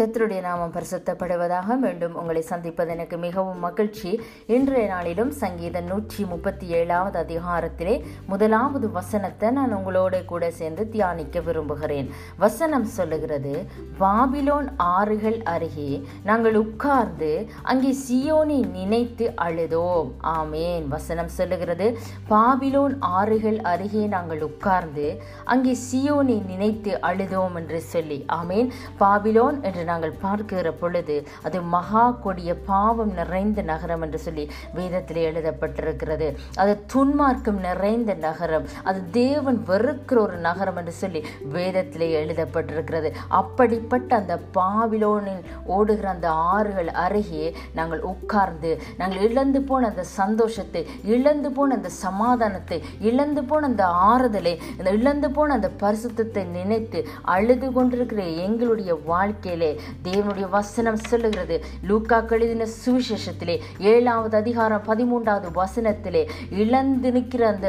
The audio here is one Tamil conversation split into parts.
கத்தருடைய நாமம் பரிசுத்தப்படுவதாக மீண்டும் உங்களை சந்திப்பது எனக்கு மிகவும் மகிழ்ச்சி. இன்றைய நாளிலும் சங்கீத நூற்றி முப்பத்தி ஏழாவது அதிகாரத்திலே முதலாவது வசனத்தை நான் உங்களோட கூட சேர்ந்து தியானிக்க விரும்புகிறேன். வசனம் சொல்லுகிறது பாபிலோன் ஆறுகள் அருகே நாங்கள் உட்கார்ந்து அங்கே சியோனை நினைத்து அழுதோம். ஆமேன். வசனம் சொல்லுகிறது பாபிலோன் ஆறுகள் அருகே நாங்கள் உட்கார்ந்து அங்கே சியோனை நினைத்து அழுதோம் என்று சொல்லி. ஆமேன். பாபிலோன் என்று நாங்கள் பார்க்கிற பொழுது அது மகா கொடிய பாவம் நிறைந்த நகரம் என்று சொல்லி வேதத்தில் எழுதப்பட்டிருக்கிறது. அது துன்மார்க்கம் நிறைந்த நகரம். அது தேவன் வெறுக்கிற ஒரு நகரம் என்று சொல்லி வேதத்தில் எழுதப்பட்டிருக்கிறது. அப்படிப்பட்ட அந்த பாவிலோனில் ஓடுகிற அந்த ஆறுகள் அருகே நாங்கள் உட்கார்ந்து நாங்கள் இழந்து போன அந்த சந்தோஷத்தை இழந்து போன அந்த சமாதானத்தை இழந்து போன அந்த ஆறுதலை அந்த இழந்து போன அந்த பரிசுத்தத்தை நினைத்து அழுது கொண்டிருக்கிற எங்களுடைய வாழ்க்கையிலே தேவனுடைய வசனம் சொல்லுகிறது. லூக்கா கழுதின சுவிசேஷத்திலே ஏழாவது அதிகாரம் பதிமூன்றாவது வசனத்திலே இழந்து நிற்கிற அந்த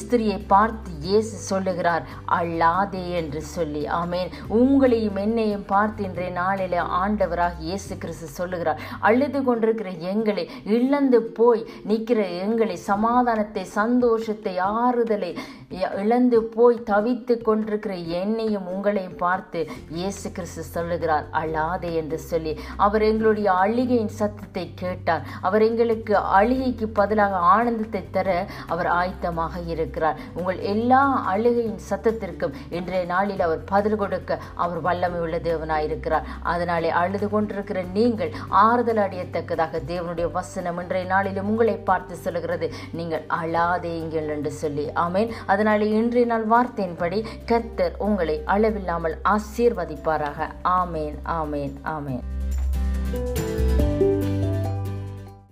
ஸ்திரியை பார்த்து இயேசு சொல்லுகிறார் அல்லாதே என்று சொல்லி. ஆமேன். உங்களையும் என்னையும் பார்த்து இன்றைய நாளில் ஆண்டவராக இயேசு கிறிஸ்து சொல்லுகிறார். அழுது கொண்டிருக்கிற எங்களை இழந்து போய் நிற்கிற எங்களை சமாதானத்தை சந்தோஷத்தை ஆறுதலை இழந்து போய் தவித்து கொண்டிருக்கிற என்னையும் உங்களையும் பார்த்து இயேசு கிறிஸ்து சொல்லுகிறார். அழாதே என்று சொல்லி அவர் எங்களுடைய அழுகையின் சத்தத்தை கேட்டார். அவர் எங்களுக்கு அழுகைக்கு பதிலாக ஆனந்தத்தை தர அவர் ஆயத்தமாக இருக்கிறார். உங்கள் எல்லா அழுகையின் சத்தத்திற்கும் இன்றைய நாளில் அவர் பதில் கொடுக்க அவர் வல்லமை உள்ள தேவனாயிருக்கிறார். அதனாலே அழுது கொண்டிருக்கிற நீங்கள் ஆறுதல் அடையத்தக்கதாக தேவனுடைய வசனம் இன்றைய நாளிலும் உங்களை பார்த்து சொல்லுகிறது. நீங்கள் அழாதேங்கள் என்று சொல்லி. ஆமேன். அதனாலே இன்றைய நாள் வார்த்தையின்படி கர்த்தர் உங்களை அளவில்லாமல் ஆசீர்வதிப்பாராக. ஆமேன். ആമേൻ ആമേൻ